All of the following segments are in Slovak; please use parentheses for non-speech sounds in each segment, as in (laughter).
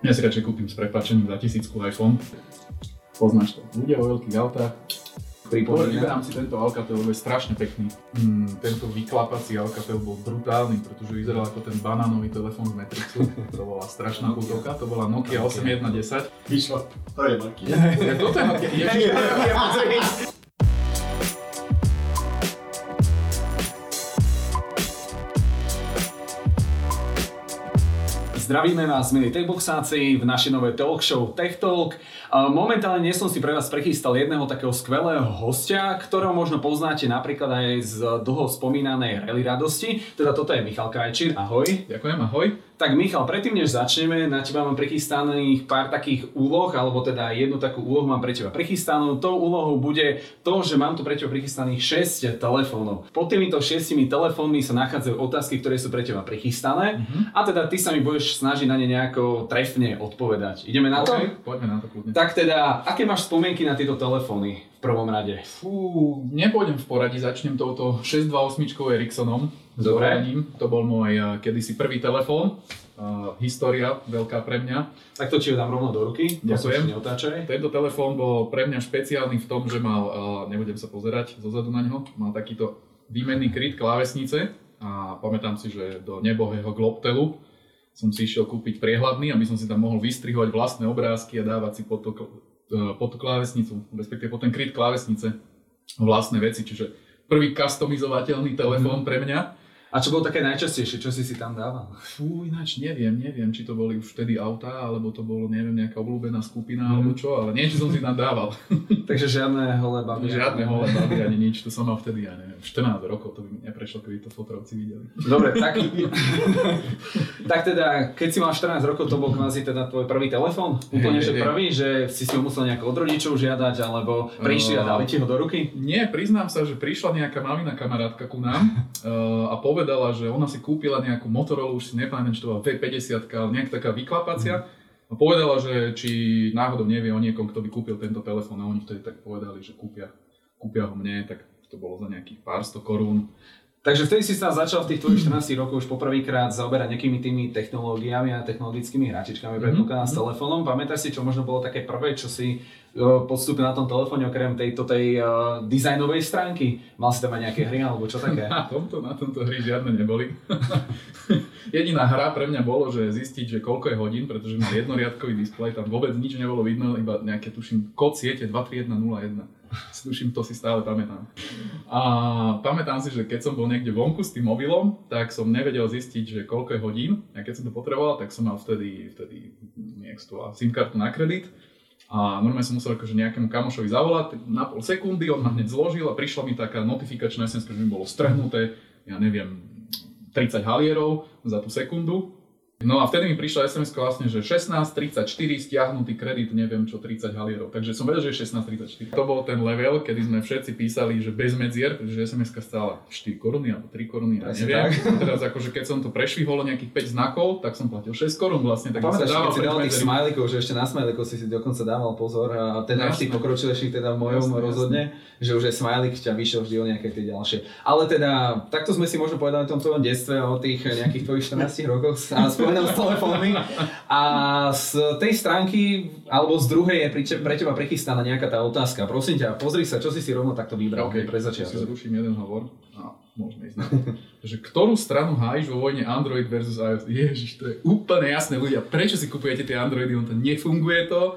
Ja si radšej kúpim s prepačením za tisícku iPhone. Poznáš to. Ľudia vo veľkých autách. Vyberám si tento Alcatel, lebo je strašne pekný. Mm, tento vyklapací Alcatel bol brutálny, pretože vyzeral ako ten banánový telefón z Matrixu. To bola strašná útoka, to bola Nokia 8110. Vyšlo, to je Nokia. (laughs) Ja, toto je Nokia. (laughs) Ježiš, Zdravíme vás, milí techboxáci, v našej novej talk show Tech Talk. Momentálne dnes som si pre vás prechystal jedného takého skvelého hostia, ktorého možno poznáte napríklad aj z dlho spomínanej Rally radosti. Teda toto je Michal Krajčír, ahoj. Ďakujem, ahoj. Tak Michal, predtým než začneme, na teba mám prichystaných pár takých úloh, alebo teda jednu takú úlohu mám pre teba prichystanú. Tou úlohou bude to, že mám tu pre teba prichystaných 6 telefónov. Pod týmito 6 telefónmi sa nachádzajú otázky, ktoré sú pre teba prichystané uh-huh. a teda ty sa mi budeš snažiť na ne nejako trefne odpovedať. Ideme na to? Okay, poďme na to kľudne. Tak teda, aké máš spomienky na tieto telefóny v prvom rade? Fú, nepôjdem v poradí, začnem touto 628 Ericssonom. Dobre. To bol môj uh, kedysi prvý telefón. Uh, história veľká pre mňa. Tak to ho dám rovno do ruky, Ďakujem. neotáčaj. Tento telefón bol pre mňa špeciálny v tom, že mal, uh, nebudem sa pozerať zozadu na neho, mal takýto výmenný kryt klávesnice a pamätám si, že do nebohého Globtelu som si išiel kúpiť priehľadný, aby som si tam mohol vystrihovať vlastné obrázky a dávať si pod, to, pod tú klávesnicu, respektíve pod ten kryt klávesnice vlastné veci, čiže prvý customizovateľný telefón pre mňa. A čo bolo také najčastejšie, čo si si tam dával? Fú, ináč neviem, neviem, či to boli už vtedy autá, alebo to bolo, neviem, nejaká obľúbená skupina, mm. alebo čo, ale niečo som si tam dával. (laughs) Takže žiadne holé baby. Žiadne holé baby ani nič, to som mal vtedy, ja neviem, 14 rokov, to by mi neprešlo, keby to fotrovci videli. Dobre, tak, (laughs) tak teda, keď si mal 14 rokov, to bol kvázi teda tvoj prvý telefón? Úplne, hey, že hey. prvý, že si si ho musel nejako od rodičov žiadať, alebo prišli a dali ti ho do ruky? Nie, priznám sa, že prišla nejaká mamina kamarátka ku nám uh, (laughs) a povedala, povedala, že ona si kúpila nejakú Motorola, už si nepamätám, či to bola V50, ale nejaká taká vyklapacia. A povedala, že či náhodou nevie o niekom, kto by kúpil tento telefón a oni vtedy tak povedali, že kúpia, kúpia ho mne, tak to bolo za nejakých pár sto korún. Takže vtedy si sa začal v tých tvojich 14 rokoch už poprvýkrát zaoberať nejakými tými technológiami a technologickými hračičkami, mm-hmm. predpokladám s telefónom. Pamätáš si, čo možno bolo také prvé, čo si podstúpil na tom telefóne okrem tejto tej uh, dizajnovej stránky? Mal si tam aj nejaké hry alebo čo také? (laughs) Na tomto, na tomto hry žiadne neboli. (laughs) Jediná hra pre mňa bolo, že zistiť, že koľko je hodín, pretože mal jednoriadkový displej, tam vôbec nič nebolo vidno, iba nejaké tuším kód siete 23101 Sluším, to si stále pamätám. A pamätám si, že keď som bol niekde vonku s tým mobilom, tak som nevedel zistiť, že koľko je hodín. A keď som to potreboval, tak som mal vtedy, vtedy nejak SIM kartu na kredit. A normálne som musel akože nejakému kamošovi zavolať na pol sekundy, on ma hneď zložil a prišla mi taká notifikačná SMS, že mi bolo strhnuté, ja neviem, 30 halierov za tú sekundu No a vtedy mi prišla sms vlastne, že 16.34 stiahnutý kredit, neviem čo, 30 halierov. Takže som vedel, že je 16.34. To bol ten level, kedy sme všetci písali, že bez medzier, pretože sms stála 4 koruny alebo 3 koruny, ja neviem. Tak. Teraz akože keď som to prešvihol nejakých 5 znakov, tak som platil 6 korún vlastne. Tak Pamätáš, keď si dal tých smajlikov, že ešte na smajlikov si si dokonca dával pozor a teda v tých pokročilejších, teda v mojom jasne, rozhodne, jasne. že už je smajlik ťa vyšiel vždy o nejaké tie ďalšie. Ale teda, takto sme si možno povedali v tom tvojom detstve o tých nejakých tvojich 14 rokoch a spomenul s telefónmi. A z tej stránky, alebo z druhej je pre teba prechystaná nejaká tá otázka. Prosím ťa, pozri sa, čo si si rovno takto vybral okay. pre začiatok. Si zruším jeden hovor a môžeme ísť na že ktorú stranu hájiš vo vojne Android versus iOS? Ježiš, to je úplne jasné ľudia. Prečo si kupujete tie Androidy? On to nefunguje to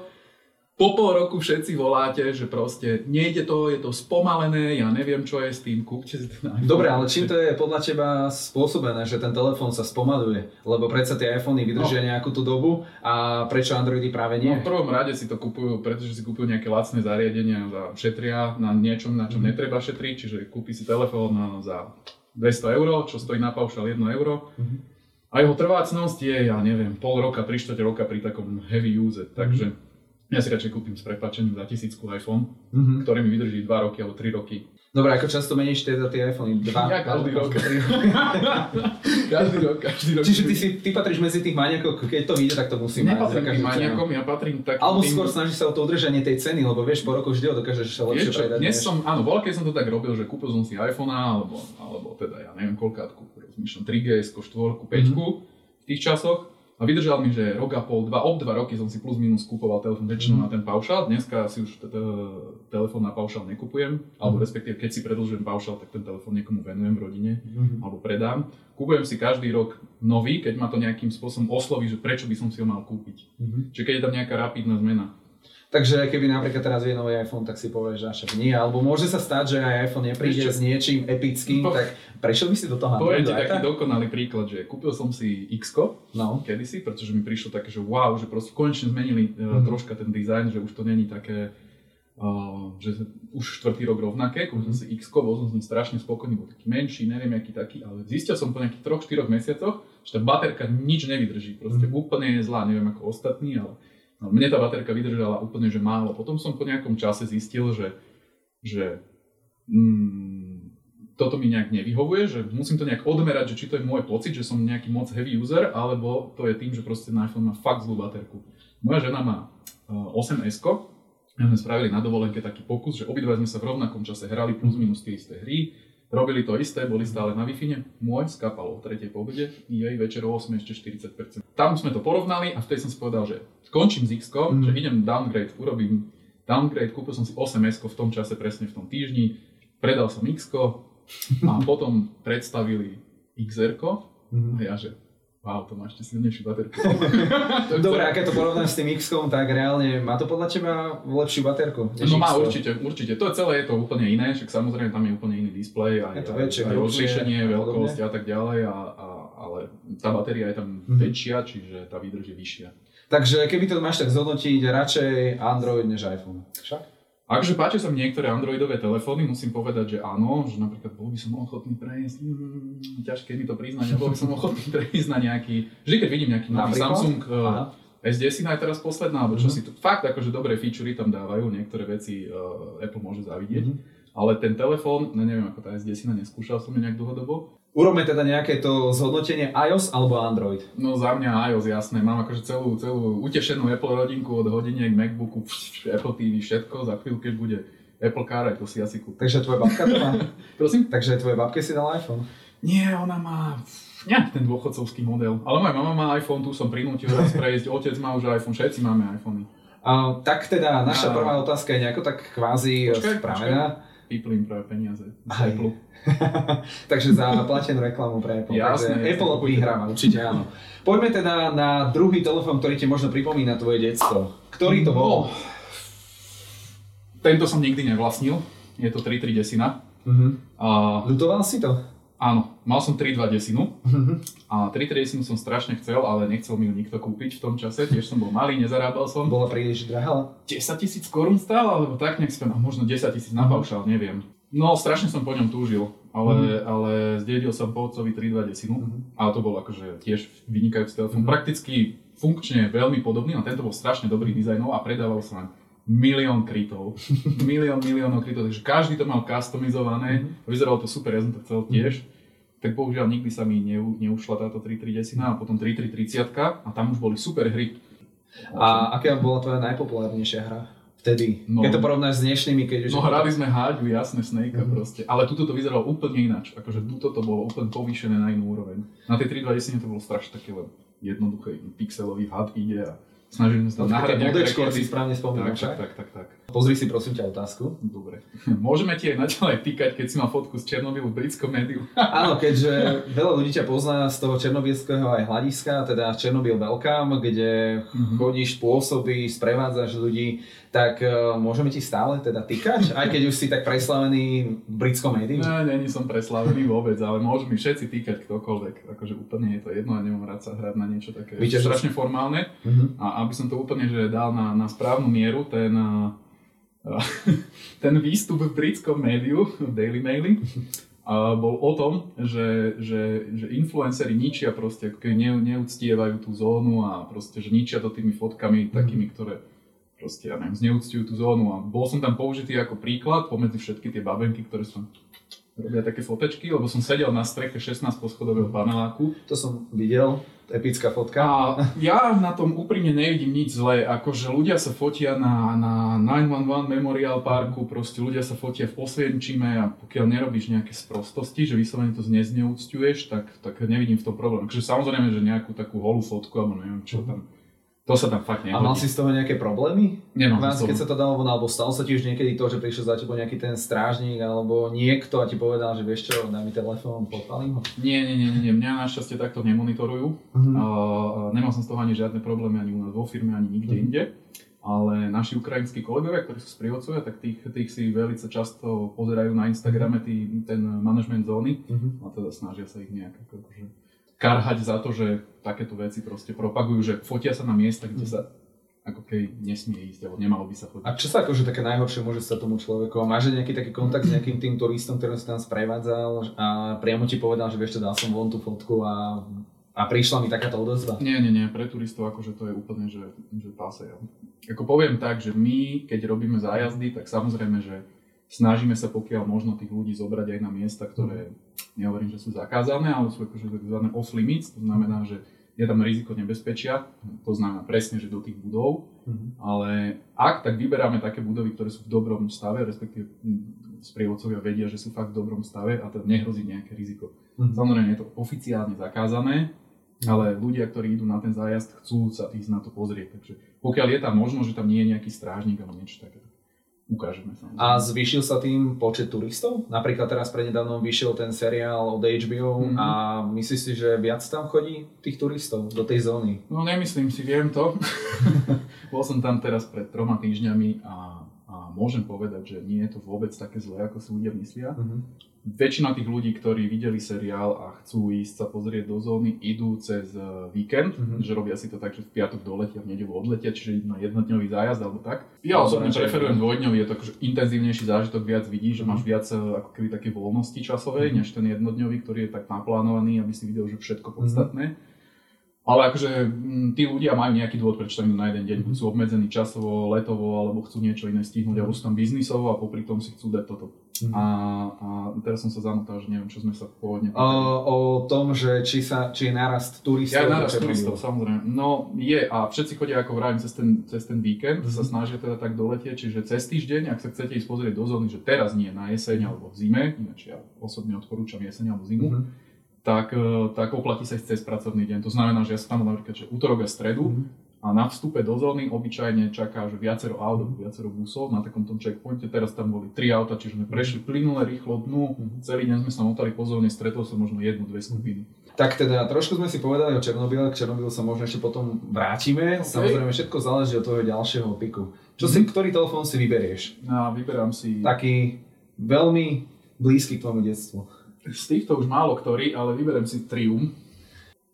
po pol roku všetci voláte, že proste nejde to, je to spomalené, ja neviem čo je s tým, kúpte si ten iPhone. Dobre, ale čím to je podľa teba spôsobené, že ten telefón sa spomaluje? Lebo predsa tie iPhony vydržia no. nejakú tú dobu a prečo Androidy práve nie? No v prvom rade si to kupujú, pretože si kupujú nejaké lacné zariadenia za šetria na niečom, na čom mm. netreba šetriť, čiže kúpi si telefón za 200 eur, čo stojí na paušal 1 euro. Mm-hmm. A jeho trvácnosť je, ja neviem, pol roka, 3 roka pri takom heavy use, takže mm-hmm ja si radšej kúpim s prepačením za tisícku iPhone, mm-hmm. ktorý mi vydrží 2 roky alebo 3 roky. Dobre, ako často meníš teda tie iPhony? Dva? Ja každý rok. (laughs) každý rok, každý rok. Čiže ty, si, ty patríš medzi tých maniakov, keď to vyjde, tak to musím Nepatrím mať. Nepatrím maniakom, ja patrím tak... Alebo tým... skôr snažíš sa o to udržanie tej ceny, lebo vieš, po roku vždy dokážeš sa lepšie čo, predať. Dnes som, áno, voľa, som to tak robil, že kúpil som si iPhone, alebo, alebo teda ja neviem koľkátku, rozmýšľam 3GS, 4, 5 mm-hmm. v tých časoch a vydržal mi, že rok a pol, dva, ob dva roky som si plus minus kupoval telefón väčšinou na ten paušál. Dneska si už telefón na paušál nekupujem, alebo respektíve keď si predlžujem paušál, tak ten telefón niekomu venujem v rodine alebo predám. Kupujem si každý rok nový, keď ma to nejakým spôsobom osloví, že prečo by som si ho mal kúpiť. Čiže keď je tam nejaká rapidná zmena. Takže keby napríklad teraz je nový iPhone, tak si povieš, že však nie. Alebo môže sa stať, že aj iPhone nepríde s niečím epickým, po... tak prešiel by si do toho Poviem ti taký dokonalý príklad, že kúpil som si x no. kedysi, pretože mi prišlo také, že wow, že proste konečne zmenili mm-hmm. troška ten dizajn, že už to není také, uh, že už štvrtý rok rovnaké, kúpil mm-hmm. som si x bol som s ním strašne spokojný, bol taký menší, neviem aký taký, ale zistil som po nejakých 3-4 mesiacoch, že tá baterka nič nevydrží, proste mm-hmm. úplne je zlá, neviem ako ostatní, ale mne tá baterka vydržala úplne že málo. Potom som po nejakom čase zistil, že, že mm, toto mi nejak nevyhovuje, že musím to nejak odmerať, že či to je môj pocit, že som nejaký moc heavy user, alebo to je tým, že proste ten iPhone má fakt zlú baterku. Moja žena má uh, 8S, my sme spravili na dovolenke taký pokus, že obidva sme sa v rovnakom čase hrali plus minus tie isté hry, robili to isté, boli stále na wi môj skapal o tretej po obede, jej večer o 8 ešte 40%. Tam sme to porovnali a vtedy som si povedal, že skončím s x mm. že idem downgrade, urobím downgrade, kúpil som si 8S v tom čase, presne v tom týždni, predal som x a potom predstavili XR mm. a ja že Wow, to má ešte silnejšiu baterku. (laughs) Dobre, a keď to porovnáš s tým x tak reálne má to podľa teba lepšiu baterku? No má určite, určite. To je celé, je to úplne iné, však samozrejme tam je úplne iný displej, aj, je to väčšie, aj rozlíšenie, veľkosť a tak ďalej, a, a, ale tá batéria je tam mm-hmm. väčšia, čiže tá výdrž je vyššia. Takže keby to máš tak zhodnotiť, radšej Android než iPhone. Však? Akže páči sa mi niektoré androidové telefóny, musím povedať, že áno, že napríklad bol by som ochotný prejsť, mm, ťažké mi to priznať, bol by som ochotný (laughs) prejsť na nejaký, vždy keď vidím nejaký nový Samsung uh, S10 aj teraz posledná, alebo čo mm-hmm. si to, fakt akože dobré featurey tam dávajú, niektoré veci uh, Apple môže zavidieť, mm-hmm. ale ten telefón, no neviem ako tá S10, neskúšal som ju nejak dlhodobo, Urobme teda nejaké to zhodnotenie iOS alebo Android. No za mňa iOS, jasné. Mám akože celú, celú utešenú Apple rodinku od hodiniek, MacBooku, (laughs) Apple TV, všetko. Za chvíľu, keď bude Apple Car, aj to si asi kúpim. Takže tvoja babka to má? (laughs) Prosím? Takže tvoje babke si dal iPhone? Nie, ona má nejak ten dôchodcovský model. Ale moja mama má iPhone, tu som prinútil raz (laughs) prejsť, otec má už iPhone, všetci máme iPhony. Uh, tak teda naša prvá otázka je nejako tak kvázi počkaj, spravená. People práve peniaze z Apple. (laughs) Takže za platenú reklamu pre Apple. Jasne, Takže Apple vyhráva, určite áno. Poďme teda na druhý telefón, ktorý ti možno pripomína tvoje detstvo. Ktorý to bol? No, tento som nikdy nevlastnil. Je to 3.3 desina. Uh-huh. A... Ľutoval si to? Áno, mal som 3.2 desinu uh-huh. a 3.3 desinu som strašne chcel, ale nechcel mi ju nikto kúpiť v tom čase, tiež som bol malý, nezarábal som. Bola príliš drahá? 10 tisíc korún stála, alebo tak nech spomínam, možno 10 tisíc na paušal, neviem. No, strašne som po ňom túžil, ale, mm. ale zdedil som po otcovi 3.2 desinu, mm. ale to bol akože tiež vynikajúci telefón. Mm. Prakticky funkčne veľmi podobný, a tento bol strašne dobrý dizajnov a predával sa milión krytov. (laughs) milión, miliónov krytov, takže každý to mal customizované, mm. vyzeralo to super, ja som to chcel tiež. Mm. Tak bohužiaľ nikdy sa mi neu, neušla táto 3.3 desina a potom 3.3 30 a tam už boli super hry. A aká bola tvoja najpopulárnejšia hra? Vtedy, no, keď to porovnáš s dnešnými, keď už... No hrali sme háďu, jasné, Snake mm-hmm. proste, ale tuto to vyzeralo úplne ináč, akože tuto to bolo úplne povýšené na inú úroveň. Na tej 3.20 to bolo strašne také len jednoduché, pixelový had ide a snažili sme sa tam nahrať nejaké rekordy. správne spomínam, tak, tak, tak, tak, Pozri si prosím ťa otázku. Dobre. (laughs) Môžeme ti aj naďalej týkať, keď si mal fotku z Černobylu v britskom médiu. (laughs) Áno, keďže (laughs) veľa ľudí ťa pozná z toho černobylského aj hľadiska, teda Černobyl Welcome, kde mm-hmm. chodíš, pôsobíš, sprevádzaš ľudí, tak uh, môžeme ti stále teda týkať, aj keď už si tak preslavený v britskom médiu? Ne, není som preslavený vôbec, ale môžu mi všetci týkať ktokoľvek. Akože úplne je to jedno a nemám rád sa hrať na niečo také Víte, strašne formálne. Uh-huh. A aby som to úplne že dal na, na správnu mieru, ten, uh, (laughs) ten výstup v britskom médiu, v Daily Maili, bol o tom, že, že, že influenceri ničia proste, ne, neúctievajú tú zónu a proste, že ničia to tými fotkami takými, ktoré proste, ja neviem, zneúctujú tú zónu. A bol som tam použitý ako príklad pomedzi všetky tie babenky, ktoré som robia také fotečky, lebo som sedel na streche 16 poschodového paneláku. To som videl, epická fotka. A ja na tom úprimne nevidím nič zlé, akože ľudia sa fotia na, na 911 Memorial Parku, proste ľudia sa fotia v Osvienčime a pokiaľ nerobíš nejaké sprostosti, že vyslovene to zneúctuješ, tak, tak nevidím v tom problém. Takže samozrejme, že nejakú takú holú fotku, alebo neviem čo tam, to sa tam fakt nehodí. A mal si z toho nejaké problémy? Nemal Vás, keď sa to dalo von, alebo stalo sa ti už niekedy to, že prišiel za tebou nejaký ten strážnik alebo niekto a ti povedal, že vieš čo, daj mi telefón, podpalím ho? Nie, nie, nie, nie, mňa našťastie takto nemonitorujú. Mhm. A, a nemal som z toho ani žiadne problémy ani u nás vo firme, ani nikde Mhm. inde. Ale naši ukrajinskí kolegovia, ktorí sú sprievodcovia, tak tých, tých si veľmi často pozerajú na Instagrame tý, ten management zóny Mhm. a teda snažia sa ich nejak ako, akože karhať za to, že takéto veci proste propagujú, že fotia sa na miesta, kde sa ako keby nesmie ísť, alebo nemalo by sa chodiť. A čo sa akože také najhoršie môže stať tomu človeku? A máš nejaký taký kontakt s nejakým tým turistom, ktorým si tam sprevádzal a priamo ti povedal, že vieš dal som von tú fotku a, a prišla mi takáto odozva? Nie, nie, nie, pre turistov akože to je úplne, že, že páse. Ako poviem tak, že my, keď robíme zájazdy, tak samozrejme, že snažíme sa pokiaľ možno tých ľudí zobrať aj na miesta, ktoré, nehovorím, že sú zakázané, ale sú akože tzv. off limits, to znamená, že je tam riziko nebezpečia, to znamená presne, že do tých budov, Mhm. ale ak, tak vyberáme také budovy, ktoré sú v dobrom stave, respektíve hm, sprievodcovia vedia, že sú fakt v dobrom stave a teda nehrozí nejaké riziko. Mhm. Samozrejme je to oficiálne zakázané, ale ľudia, ktorí idú na ten zájazd, chcú sa ísť na to pozrieť. Takže pokiaľ je tam možnosť, že tam nie je nejaký strážnik alebo niečo také, ukážeme samozrejme. A zvýšil sa tým počet turistov? Napríklad teraz prednedávnom vyšiel ten seriál od HBO Mhm. a myslíš si, že viac tam chodí tých turistov do tej zóny? No nemyslím si, viem to. (laughs) Bol som tam teraz pred troma týždňami a, a môžem povedať, že nie je to vôbec také zlé, ako si ľudia myslia. Mhm. Väčšina tých ľudí, ktorí videli seriál a chcú ísť sa pozrieť do zóny, idú cez eh, víkend, Mhm. že robia si to tak, že v piatok doletia, v nedelu odletia, čiže na jednodňový zájazd alebo tak. Ja osobne preferujem dvojdňový, je to akože intenzívnejší zážitok, viac vidíš, že Mhm. máš viac eh, ako keby také voľnosti časovej, Mhm. než ten jednodňový, ktorý je tak naplánovaný, aby si videl, že Mhm. všetko podstatné. Ale akože mm, tí ľudia majú nejaký dôvod, prečo tam na jeden deň. Buď sú obmedzení časovo, letovo, alebo chcú niečo iné stihnúť, alebo sú tam biznisovo a popri tom si chcú dať toto. Mhm. A, a teraz som sa zamotal, že neviem, čo sme sa pôvodne... O, o tom, že či, sa, či je nárast turistov. Ja Černobylu. turistov, samozrejme. No je a všetci chodia, ako vravím, cez ten, cez ten víkend, Mhm. sa snažia teda tak doletieť, čiže cez týždeň, ak sa chcete ísť pozrieť do zóny, že teraz nie, na jeseň alebo v zime, ináč ja osobne odporúčam jeseň alebo zimu, Mhm. tak, e, tak oplatí sa ísť cez pracovný deň. To znamená, že ja som tam napríklad, že útorok a stredu Mhm. A na vstupe do zóny obyčajne čaká, že viacero aut, Mhm. viacero busov na takom tom checkpointe. Teraz tam boli tri auta, čiže sme prešli plynule, rýchlo dnu. Mhm. Celý deň sme sa motali po zóne, stretol som možno jednu, dve skupiny. Tak teda trošku sme si povedali o Černobyle, k Černobylu sa možno ešte potom vrátime. OK. Samozrejme všetko záleží od toho ďalšieho piku. Čo si, ktorý telefón si vyberieš? No vyberám si... Taký veľmi blízky k tvojmu detstvu. Z týchto už málo ktorý, ale vyberiem si Trium.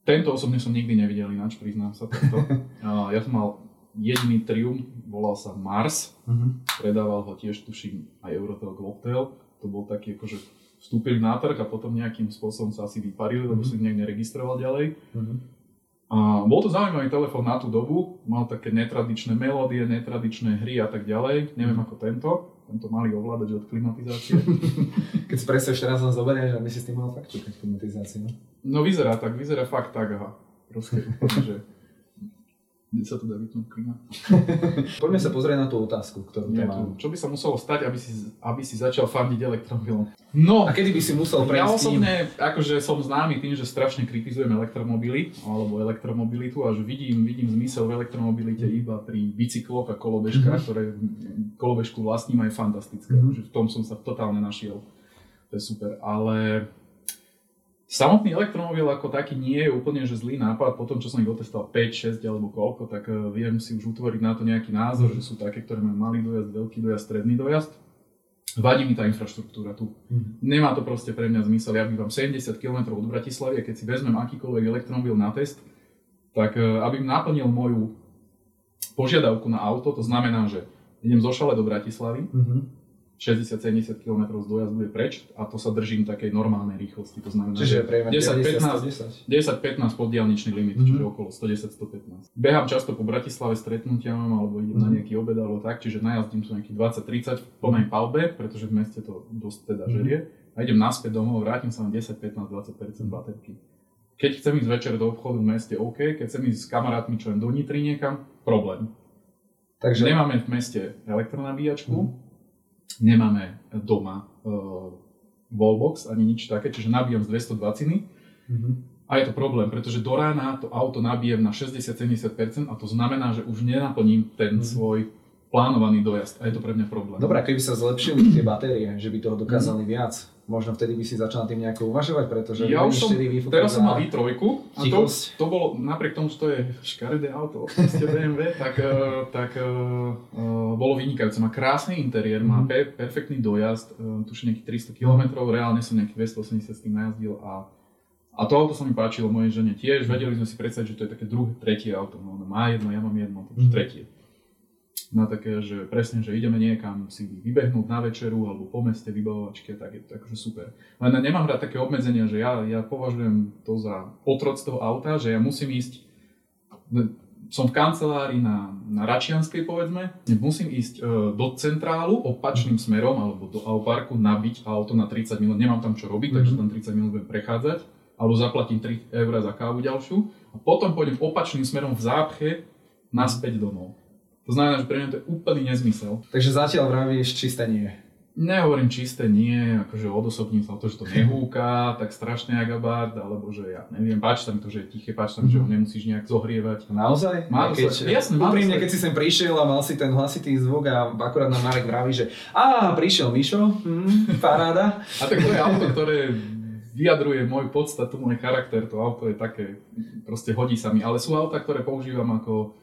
Tento osobne som nikdy nevidel ináč, priznám sa takto. (laughs) A ja som mal jediný Trium, volal sa Mars. Mhm. Predával ho tiež, tuším, aj Eurotel Globtel. To bol taký, akože vstúpili na trh a potom nejakým spôsobom sa asi vyparili, lebo si nejak neregistroval ďalej. Mhm. A bol to zaujímavý telefón na tú dobu, mal také netradičné melódie, netradičné hry a tak ďalej. Neviem ako tento, tento malý ovládač od klimatizácie. (laughs) Keď si presne ešte raz len zoberieš, aby si s tým mal fakt čukať klimatizáciu. No vyzerá tak, vyzerá fakt tak, aha. Proste (laughs) že... Kde sa to dá vypnúť klima? (laughs) Poďme sa pozrieť na tú otázku, ktorú Nie, tam mám. čo by sa muselo stať, aby si, aby si začal fandiť elektromobilom? No, A kedy by si musel ja prejsť tým? osobne, akože som známy tým, že strašne kritizujem elektromobily, alebo elektromobilitu a že vidím, vidím zmysel v elektromobilite iba pri bicykloch a kolobežkách, Mhm. ktoré kolobežku vlastním aj fantastické. Mhm. Že v tom som sa totálne našiel. To je super. Ale Samotný elektromobil ako taký nie je úplne že zlý nápad, po tom, čo som ich otestoval 5, 6 alebo koľko, tak eh, viem si už utvoriť na to nejaký názor, že sú také, ktoré majú malý dojazd, veľký dojazd, stredný dojazd. Vadí mi tá infraštruktúra tu. Mhm. Nemá to proste pre mňa zmysel. Ja bývam 70 km od Bratislavy a keď si vezmem akýkoľvek elektromobil na test, tak eh, aby naplnil moju požiadavku na auto, to znamená, že idem zo Šale do Bratislavy, Mhm. 60-70 km z dojazdu je preč a to sa držím takej normálnej rýchlosti. To znamená, Čiže že prejme 10-15 10-15 poddialničný limit, Mhm. čiže okolo 110-115. Behám často po Bratislave stretnutia mám, alebo idem na Mhm. nejaký obed alebo tak, čiže najazdím sú nejakých 20-30 v plnej palbe, pretože v meste to dosť teda Mhm. žerie. a idem naspäť domov, vrátim sa na 10, 15, 20% baterky. Keď chcem ísť večer do obchodu v meste, OK, keď chcem ísť s kamarátmi čo len do Nitry niekam, problém. Takže nemáme v meste elektronabíjačku, mm. Nemáme doma uh, wallbox ani nič také, čiže nabíjam z 220 mm-hmm. a je to problém, pretože do rána to auto nabijem na 60-70% a to znamená, že už nenaplním ten mm-hmm. svoj plánovaný dojazd a je to pre mňa problém. Dobre, keby sa zlepšili tie batérie, že by toho dokázali mm. viac, možno vtedy by si začal tým nejako uvažovať, pretože ja už som, teraz som mal i3 a to, to bolo, napriek tomu, že to je škaredé auto, ste BMW, (laughs) tak, uh, tak uh, uh, bolo vynikajúce. Má krásny interiér, má mhm. pe- perfektný dojazd, uh, tuším nejakých 300 km, reálne som nejakých 280 s tým najazdil a a to auto sa mi páčilo mojej žene tiež, vedeli sme si predstaviť, že to je také druhé, tretie auto, no ona má jedno, ja mám jedno, takže mm. tretie na také, že presne, že ideme niekam si vybehnúť na večeru alebo po meste vybavovačke, tak je to akože super. Len nemám rád také obmedzenia, že ja, ja považujem to za otroc toho auta, že ja musím ísť, som v kancelárii na, na Račianskej povedzme, musím ísť e, do centrálu opačným smerom alebo do Auparku nabiť auto na 30 minút, nemám tam čo robiť, mm-hmm. takže tam 30 minút budem prechádzať, alebo zaplatím 3 eur za kávu ďalšiu a potom pôjdem opačným smerom v zápche naspäť domov. To znamená, že pre mňa to je úplný nezmysel. Takže zatiaľ vravíš čisté nie. Nehovorím čisté nie, akože odosobním sa to, že to (laughs) nehúka, tak strašne agabard, alebo že ja neviem, páči sa mi to, že je tiché, páči sa mi, že ho nemusíš nejak zohrievať. Naozaj? Má keď, sa, jasne, úprimne, keď si sem prišiel a mal si ten hlasitý zvuk a akurát na Marek vraví, že a prišiel Mišo, hm, paráda. A tak to je auto, ktoré vyjadruje môj podstatu, môj charakter, to auto je také, proste hodí sa mi, ale sú auta, ktoré používam ako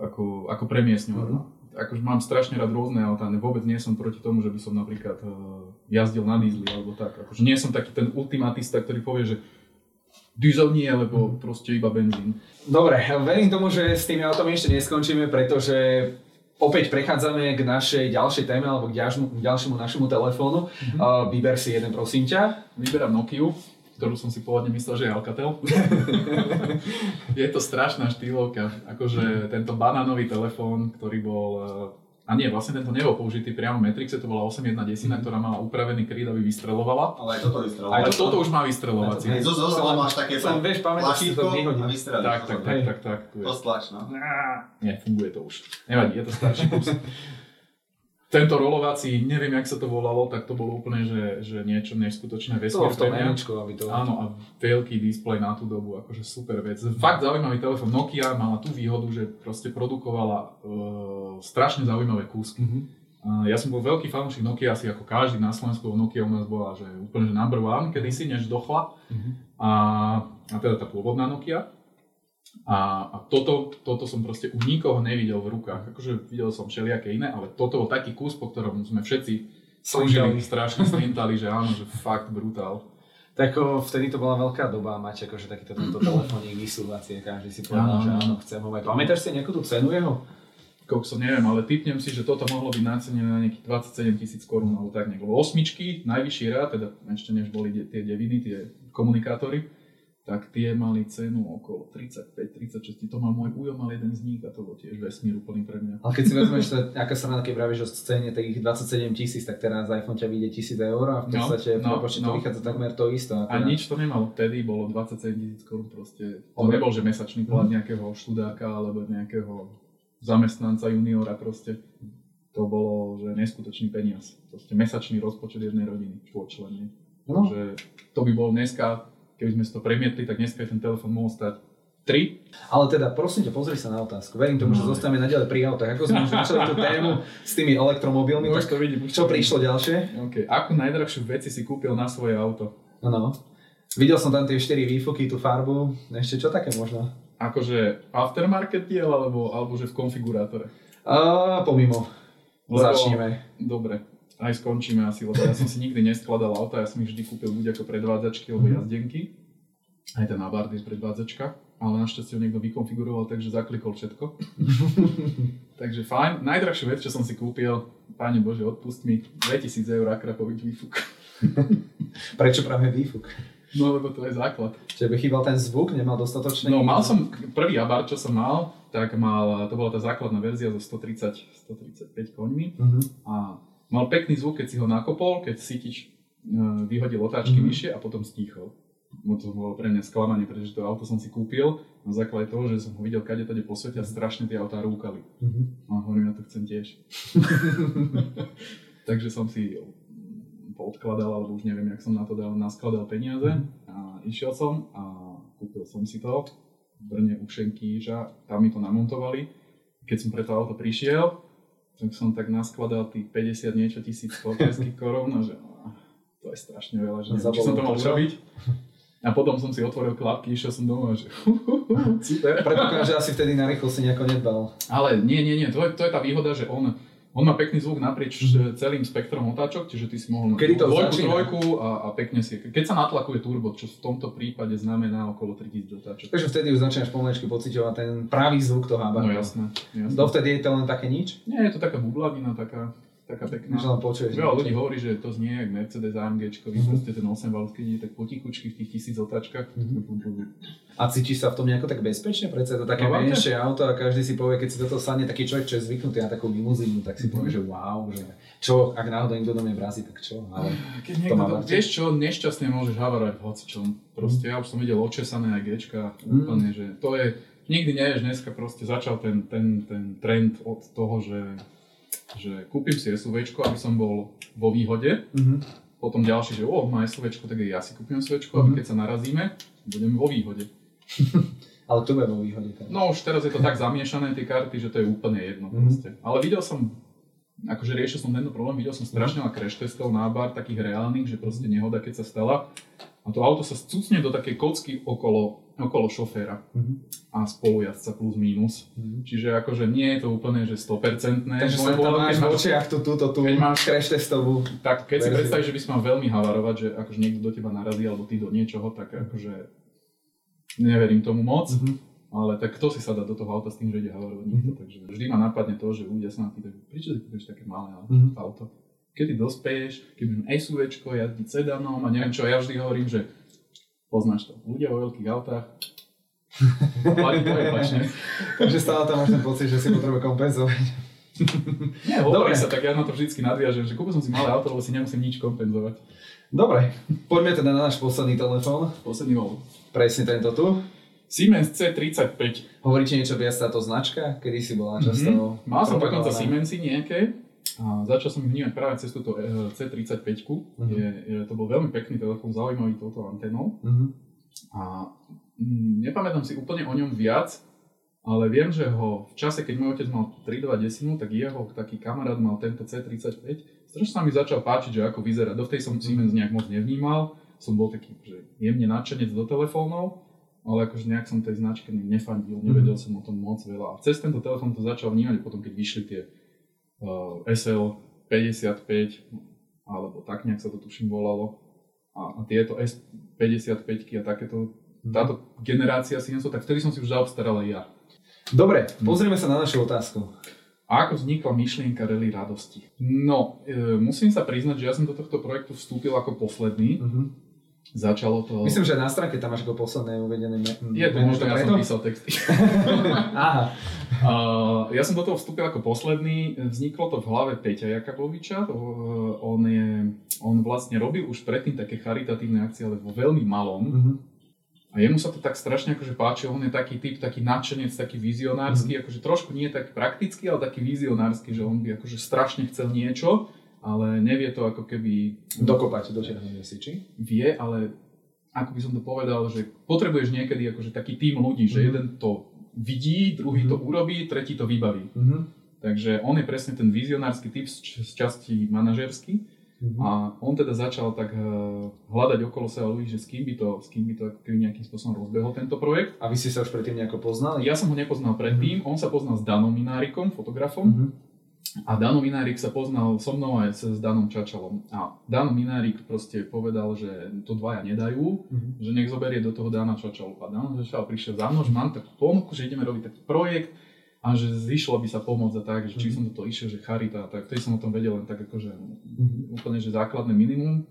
ako, ako premiesňovať. Mm-hmm. Akože mám strašne rád rôzne autá, vôbec nie som proti tomu, že by som napríklad uh, jazdil na diesli alebo tak. Akože nie som taký ten ultimatista, ktorý povie, že diesel nie, lebo mm-hmm. proste iba benzín. Dobre, verím tomu, že s tými autami ešte neskončíme, pretože opäť prechádzame k našej ďalšej téme alebo k ďalšiemu, ďalšiemu našemu telefónu. Mm-hmm. Uh, vyber si jeden, prosím ťa. Vyberám Nokiu ktorú som si pôvodne myslel, že je Alcatel. (laughs) je to strašná štýlovka. Akože tento banánový telefón, ktorý bol eh, a nie, vlastne tento nebol použitý priamo v Matrixe, to bola 8.1 desina, mm. ktorá mala upravený kryt, aby vystrelovala. Ale aj toto vystrelovala. Aj to, toto už má vystrelovací. Hej, zo zoznam máš také Len vieš, pamätáš to. Tak, tak, tak, tak, tak. To stlač, no. Nie, funguje to už. Nevadí, je to starší kus. (laughs) tento rolovací, neviem, jak sa to volalo, tak to bolo úplne, že, že niečo neskutočné vesmír. To v tom aby to... Áno, a veľký displej na tú dobu, akože super vec. Fakt zaujímavý telefón. Nokia mala tú výhodu, že proste produkovala uh, strašne zaujímavé kúsky. Mm-hmm. Uh, ja som bol veľký fanúšik Nokia, asi ako každý na Slovensku, Nokia u nás bola že úplne že number one kedysi, než dochla. Mm-hmm. A, a teda tá pôvodná Nokia. A, a toto, toto som proste u nikoho nevidel v rukách. Akože videl som všelijaké iné, ale toto bol taký kus, po ktorom sme všetci slúžili, strašne slintali, že áno, že fakt brutál. Tak o, vtedy to bola veľká doba mať akože takýto tento (clears throat) telefónik vysúvací, každý si povedal, áno, že áno, chcem ho mať. Pamätáš si nejakú tú cenu jeho? Kokso, neviem, ale typnem si, že toto mohlo byť nacenené na nejakých 27 tisíc korún, alebo tak nejak. Osmičky, najvyšší rád, teda ešte než boli tie deviny, tie komunikátory tak tie mali cenu okolo 35-36. To mal môj ujo, mal jeden z nich a to bol tiež vesmír úplný pre mňa. Ale keď si (laughs) vezmeš, aká sa na keď vravíš o scéne takých 27 tisíc, tak teraz iPhone ťa vyjde 1000 eur a v no, podstate no, no, no. to vychádza takmer to isto. A, teda... nič to nemalo, vtedy bolo 27 tisíc korún proste. To okay. nebol, že mesačný plat mhm. nejakého študáka alebo nejakého zamestnanca juniora proste. To bolo, že neskutočný peniaz. Proste mesačný rozpočet jednej rodiny, člennej. No. Takže to by bol dneska keby sme si to premietli, tak dneska ten telefón mohol stať 3. Ale teda, prosím ťa, pozri sa na otázku. Verím tomu, no, že zostávame naďalej pri autách. Ako sme už začali tú tému s tými elektromobilmi, tak to vidím, čo prišlo ďalšie? Okay. Akú najdrahšiu veci si kúpil na svoje auto? Áno. Videl som tam tie 4 výfuky, tú farbu. Ešte čo také možno? Akože aftermarket diel, alebo, alebo že v konfigurátore? A, pomimo. Lebo, Začneme. Dobre aj skončíme asi, lebo ja som si nikdy neskladal auta, ja som ich vždy kúpil buď ako predvádzačky alebo mhm. jazdenky. Aj ten Abarth je predvádzačka, ale našťastie ho niekto vykonfiguroval, takže zaklikol všetko. (laughs) takže fajn. Najdrahšiu vec, čo som si kúpil, páne Bože, odpust mi, 2000 eur akrapovič výfuk. (laughs) Prečo práve výfuk? No lebo to je základ. Čiže by chýbal ten zvuk, nemal dostatočný? No mal som, prvý Abarth, čo som mal, tak mal, to bola tá základná verzia so 130, 135 koňmi uh-huh. a Mal pekný zvuk, keď si ho nakopol, keď cítiš vyhodil otáčky Mhm. vyššie a potom stíchol. No to bolo pre mňa sklamanie, pretože to auto som si kúpil na základe toho, že som ho videl kade tady po svete a strašne tie autá rúkali. A hovorím, ja to chcem tiež. (laughs) Takže som si odkladal, alebo už neviem, jak som na to dal, naskladal peniaze a išiel som a kúpil som si to v Brne u Šenkýža, tam mi to namontovali. Keď som pre to auto prišiel, tak som tak naskladal tých 50 niečo tisíc českých korún a že no, to je strašne veľa, že neviem, či som to mal robiť. A potom som si otvoril klapky, išiel som domov a že super. Predpokladám, že asi vtedy na rýchlosť nejako nedbal. Ale nie, nie, nie, to je, to je tá výhoda, že on, on má pekný zvuk naprieč mm. celým spektrom otáčok, čiže ty si mohol Kedy to dvojku, trojku a, a pekne si, keď sa natlakuje turbo, čo v tomto prípade znamená okolo 3000 otáčok. Takže vtedy už začínaš pomaličky pociťovať ten pravý zvuk toho No hábaru. jasné, jasné. Dovtedy je to len také nič? Nie, je to taká bublavina, taká, taká pekná. Že len počuješ. Veľa ľudí hovorí, že to znie jak Mercedes AMG, mm Mhm. proste ten 8 valec, keď ide tak potichučky v tých tisíc otáčkach. A cítiš sa v tom nejako tak bezpečne? Predsa je to také No, menšie auto a každý si povie, keď si do toho sadne taký človek, čo je zvyknutý na takú limuzínu, tak si povie, že wow, že čo, ak náhodou niekto do mňa vrazí, tak čo, ale Keď To niekto, to, vieš čo, nešťastne môžeš havarovať v hocičom. Proste ja už som videl očesané aj Gčka, Mm. úplne, že to je, nikdy nevieš, dneska proste začal ten, ten, ten trend od toho, že, že kúpim si SUVčko, aby som bol vo výhode, Mhm. potom ďalší, že o, má SUVčko, tak aj ja si kúpim SUVčko, Mhm. aby keď sa narazíme, budeme vo výhode. (laughs) ale tu bude vo výhode. Teda. No už teraz je to tak zamiešané tie karty, že to je úplne jedno Mhm. proste. Ale videl som, akože riešil som tento problém, videl som strašne veľa crash testov na bar, takých reálnych, že proste nehoda keď sa stala. A to auto sa cucne do takej kocky okolo, okolo šoféra Mhm. a spolujazca plus minus. Mhm. Čiže akože nie je to úplne, že 100%. Takže sa tam máš v očiach tú, túto, tú keď máš- crash testovú. Tak keď si verziu. predstavíš, že by si mal veľmi havarovať, že akože niekto do teba narazí alebo ty do niečoho, tak akože neverím tomu moc. Mhm. Ale tak kto si sadá do toho auta s tým, že ide havarovať nikto, takže vždy ma napadne to, že ľudia sa ma pýtajú, prečo kúpiš také malé Mhm. auto? Kedy dospeješ, keď budem SUVčko, jazdiť sedanom a neviem čo, ja vždy hovorím, že poznáš to, ľudia vo veľkých autách, (laughs) platí to opačne. Takže stále tam máš ten pocit, že si potrebuje kompenzovať. (laughs) Nie, hovorí Dobre. sa, tak ja na to vždycky nadviažem, že kúpil som si malé auto, lebo si nemusím nič kompenzovať. Dobre, poďme teda na náš posledný telefón. Posledný bol Presne tento tu. Siemens C35. Hovoríte niečo viac táto značka? Kedy si bola často Mhm. Mal som dokonca? Siemensy nejaké a začal som vnímať práve cez túto eh, C35. Mhm. Je, je, to bol veľmi pekný telefón, zaujímavý touto antenou. Mhm. A mm, nepamätám si úplne o ňom viac, ale viem, že ho v čase, keď môj otec mal 3,2 desinu, tak jeho taký kamarát mal tento C35. Strašne sa mi začal páčiť, že ako vyzerá. Dovtedy som Siemens nejak moc nevnímal. Som bol taký, že jemne nadšenec do telefónov, ale akože nejak som tej značke nefandil, nevedel som o tom moc veľa. A cez tento telefón to začal vnímať, potom keď vyšli tie SL 55, alebo tak nejak sa to tuším volalo. A, a tieto S55 a takéto, táto generácia Siemensov, tak vtedy som si už zaobstaral aj ja. Dobre, pozrieme sa na našu otázku. A ako vznikla myšlienka Rally radosti? No, e, musím sa priznať, že ja som do tohto projektu vstúpil ako posledný. Mhm. Začalo to... Myslím, že na stránke tam máš ako posledné uvedené. me- je to možno, ja preto? som písal texty. (laughs) Aha. Uh, ja som do toho vstúpil ako posledný, vzniklo to v hlave Peťa uh, on, je, on vlastne robil už predtým také charitatívne akcie, ale vo veľmi malom. Mhm. A jemu sa to tak strašne akože páčilo, on je taký typ, taký nadšenec, taký vizionársky, Mhm. akože trošku nie taký praktický, ale taký vizionársky, že on by akože strašne chcel niečo, ale nevie to ako keby... Dokopať, dotiahnuť asi, či? Vie, ale ako by som to povedal, že potrebuješ niekedy akože taký tým ľudí, že Mhm. jeden to vidí, druhý to urobí, tretí to vybaví. Mhm. Takže on je presne ten vizionársky typ z, z časti manažersky Mhm. a on teda začal tak eh, hľadať okolo seba ľudí, že s kým by to, s kým by to ako keby nejakým spôsobom rozbehol tento projekt. A vy ste sa už predtým nejako poznali? Ja som ho nepoznal predtým, on sa poznal s Danom Minárikom, fotografom Mhm. A Dano Minárik sa poznal so mnou aj s, Danom Čačalom. A Dano Minárik proste povedal, že to dvaja nedajú, Mhm. že nech zoberie do toho Dana Čačalu. A Dan Čačal prišiel za mnou, že mám takú ponuku, že ideme robiť taký projekt a že zišlo by sa pomôcť a tak, že či Mhm. som do toho išiel, že charita, tak vtedy som o tom vedel len tak akože Mhm. úplne, že základné minimum.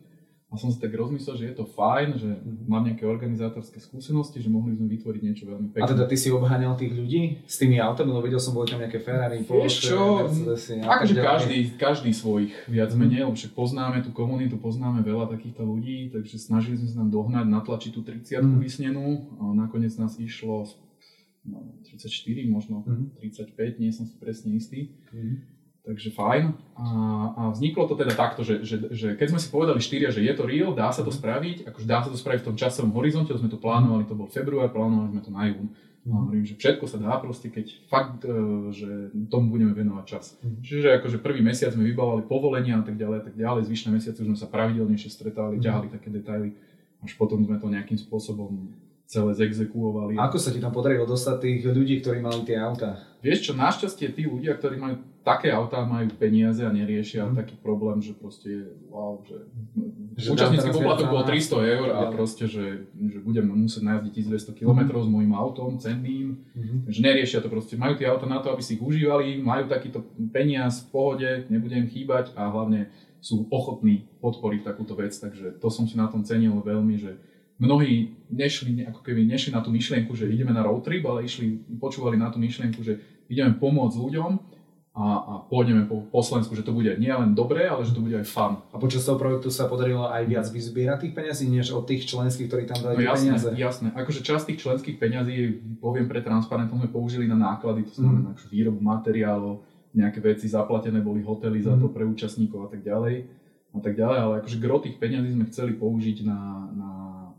A som si tak rozmyslel, že je to fajn, že mám nejaké organizátorské skúsenosti, že mohli sme vytvoriť niečo veľmi pekné. A teda ty si obháňal tých ľudí s tými autami, lebo videl som, boli tam nejaké Ferrari, Porsche, čo, Mercedesy Akože každý, každý svojich viac menej, lebo však poznáme tú komunitu, poznáme veľa takýchto ľudí, takže snažili sme sa tam dohnať, natlačiť tú 30 Mhm. vysnenú. A nakoniec nás išlo no, 34, možno Mhm. 35, nie som si presne istý. Mhm. Takže fajn. A, a vzniklo to teda takto, že, že, že keď sme si povedali štyria, že je to real, dá sa to spraviť, akože dá sa to spraviť v tom časovom horizonte, sme to plánovali, to bol február, plánovali sme to na jún. A hovorím, že všetko sa dá proste, keď fakt, e, že tomu budeme venovať čas. Mhm. Čiže akože prvý mesiac sme vybavali povolenia a tak ďalej a tak ďalej, zvyšné mesiace už sme sa pravidelnejšie stretali, Mhm. ťahali také detaily, až potom sme to nejakým spôsobom celé zexekuovali. Ako sa ti tam podarilo dostať tých ľudí, ktorí mali tie auta? Vieš čo, našťastie tí ľudia, ktorí majú také autá, majú peniaze a neriešia Mhm. taký problém, že proste, wow, že, Že účastnícky poplatok bol na- 300 eur a proste, že, že budem musieť najazdiť 1200 km s môjim autom, cenným, Takže neriešia to proste, majú tie auta na to, aby si ich užívali, majú takýto peniaz v pohode, nebude im chýbať a hlavne sú ochotní podporiť takúto vec, takže to som si na tom cenil veľmi, že mnohí nešli, ako keby nešli na tú myšlienku, že ideme na road trip, ale išli, počúvali na tú myšlienku, že ideme pomôcť ľuďom a, a pôjdeme po, po Slovensku, že to bude nielen dobré, ale že to bude aj fun. A počas toho projektu sa podarilo aj viac vyzbierať tých peňazí, než od tých členských, ktorí tam dali No jasné, peniaze? jasné. Akože časť tých členských peňazí, poviem pre transparentnosť, sme použili na náklady, to znamená akože výrobu materiálov, nejaké veci zaplatené boli hotely za to pre účastníkov a tak ďalej. A tak ďalej, ale akože gro tých peňazí sme chceli použiť na, na,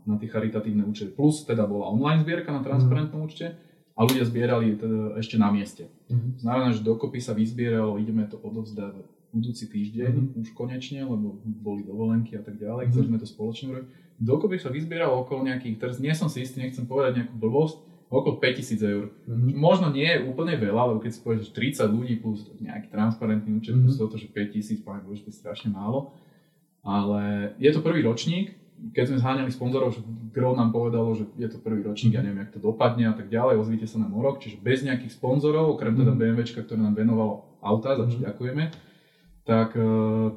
na tie charitatívne účely. Plus teda bola online zbierka na transparentnom účte a ľudia zbierali teda ešte na mieste. Mhm. Znamená, že dokopy sa vyzbieralo, ideme to odovzdávať budúci týždeň, už konečne, lebo boli dovolenky a tak ďalej, chceli sme to spoločne urobiť. Dokopy sa vyzbieralo okolo nejakých, teraz nie som si istý, nechcem povedať nejakú blbosť, okolo 5000 eur. Mhm. Možno nie je úplne veľa, lebo keď si povieš, že 30 ľudí plus nejaký transparentný účet, Mhm. plus toto, že 5000, pán Bože, to je strašne málo. Ale je to prvý ročník, keď sme zháňali sponzorov, že Gro nám povedalo, že je to prvý ročník, ja neviem, jak to dopadne a tak ďalej, ozvíte sa nám o rok, čiže bez nejakých sponzorov, okrem teda Mhm. BMWčka, ktoré nám venovalo auta, za čo Mhm. ďakujeme, tak, eh,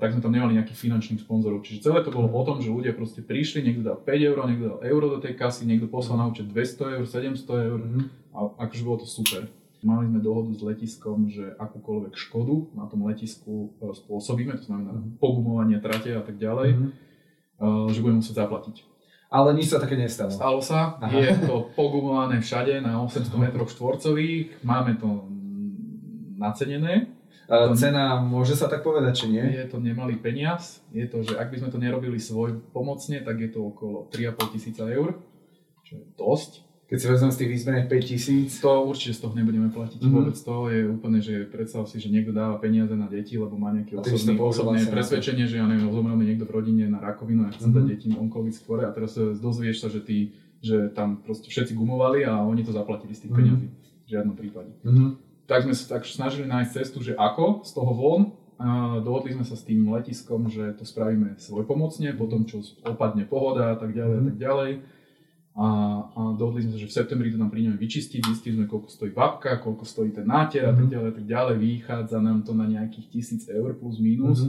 tak sme tam nemali nejakých finančných sponzorov. Čiže celé to bolo o tom, že ľudia proste prišli, niekto dal 5 eur, niekto dal euro do tej kasy, niekto poslal na účet 200 eur, 700 eur Mhm. a akože bolo to super. Mali sme dohodu s letiskom, že akúkoľvek škodu na tom letisku eh, spôsobíme, to znamená Mhm. pogumovanie trate a tak ďalej, Mhm. Eh, že budeme musieť zaplatiť. Ale nič sa také nestalo. Stalo sa, Aha. je to pogumované všade na 800 metroch štvorcových, máme to nacenené, A cena, môže sa tak povedať, či nie? je to nemalý peniaz, je to, že ak by sme to nerobili svoj pomocne, tak je to okolo 3,5 tisíca eur, čo je dosť. Keď si vezmem z tých výzberných 5000, To určite z toho nebudeme platiť. Mhm. Vôbec to je úplne, že predstav si, že niekto dáva peniaze na deti, lebo má nejaké osobné, osobné presvedčenie, že ja neviem, zomrel mi niekto v rodine na rakovinu a chcem Mhm. dať deti onkologické chore a teraz dozvieš sa, že, ty, že tam proste všetci gumovali a oni to zaplatili z tých Mhm. peňazí. V žiadnom prípade. tak sme sa tak snažili nájsť cestu, že ako z toho von. A dohodli sme sa s tým letiskom, že to spravíme svojpomocne, potom čo opadne pohoda a tak ďalej a Mhm. tak ďalej. A, a dohodli sme sa, že v septembri to tam prídeme vyčistiť, zistili sme, koľko stojí babka, koľko stojí ten náter a tak Mhm. ďalej tak ďalej. Vychádza nám to na nejakých tisíc eur plus Mhm. minus.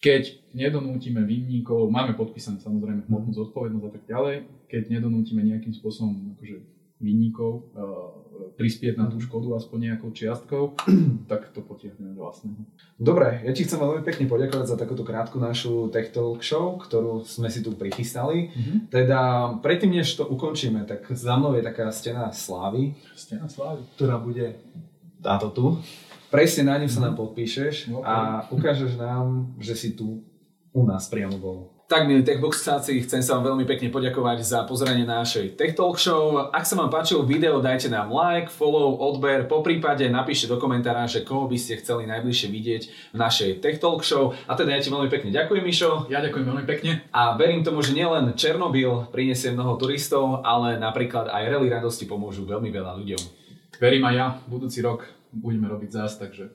Keď nedonútime vinníkov, máme podpísané samozrejme hmotnú zodpovednosť a tak ďalej, keď nedonútime nejakým spôsobom akože vinníkov uh, prispieť na tú škodu aspoň nejakou čiastkou, (clears throat) tak to potiahneme do vlastného. Dobre, ja ti chcem veľmi pekne poďakovať za takúto krátku našu Tech Talk Show, ktorú sme si tu prichystali. Teda predtým, než to ukončíme, tak za mnou je taká stena slávy, Stena slávy. ktorá bude táto tu. Presne na ňu sa nám podpíšeš Ok. a ukážeš nám, že si tu u nás priamo bol. Tak milí techboxáci, chcem sa vám veľmi pekne poďakovať za pozranie našej Tech Talk Show. Ak sa vám páčilo video, dajte nám like, follow, odber, po prípade napíšte do komentára, že koho by ste chceli najbližšie vidieť v našej Tech Talk Show. A teda ja ti veľmi pekne ďakujem, Mišo. Ja ďakujem veľmi pekne. A verím tomu, že nielen Černobyl prinesie mnoho turistov, ale napríklad aj rally radosti pomôžu veľmi veľa ľuďom. Verím aj ja, budúci rok budeme robiť zás, takže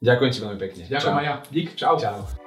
Ďakujem ti veľmi pekne. ďakujem Čau. aj ja. Dík, čau. Čau.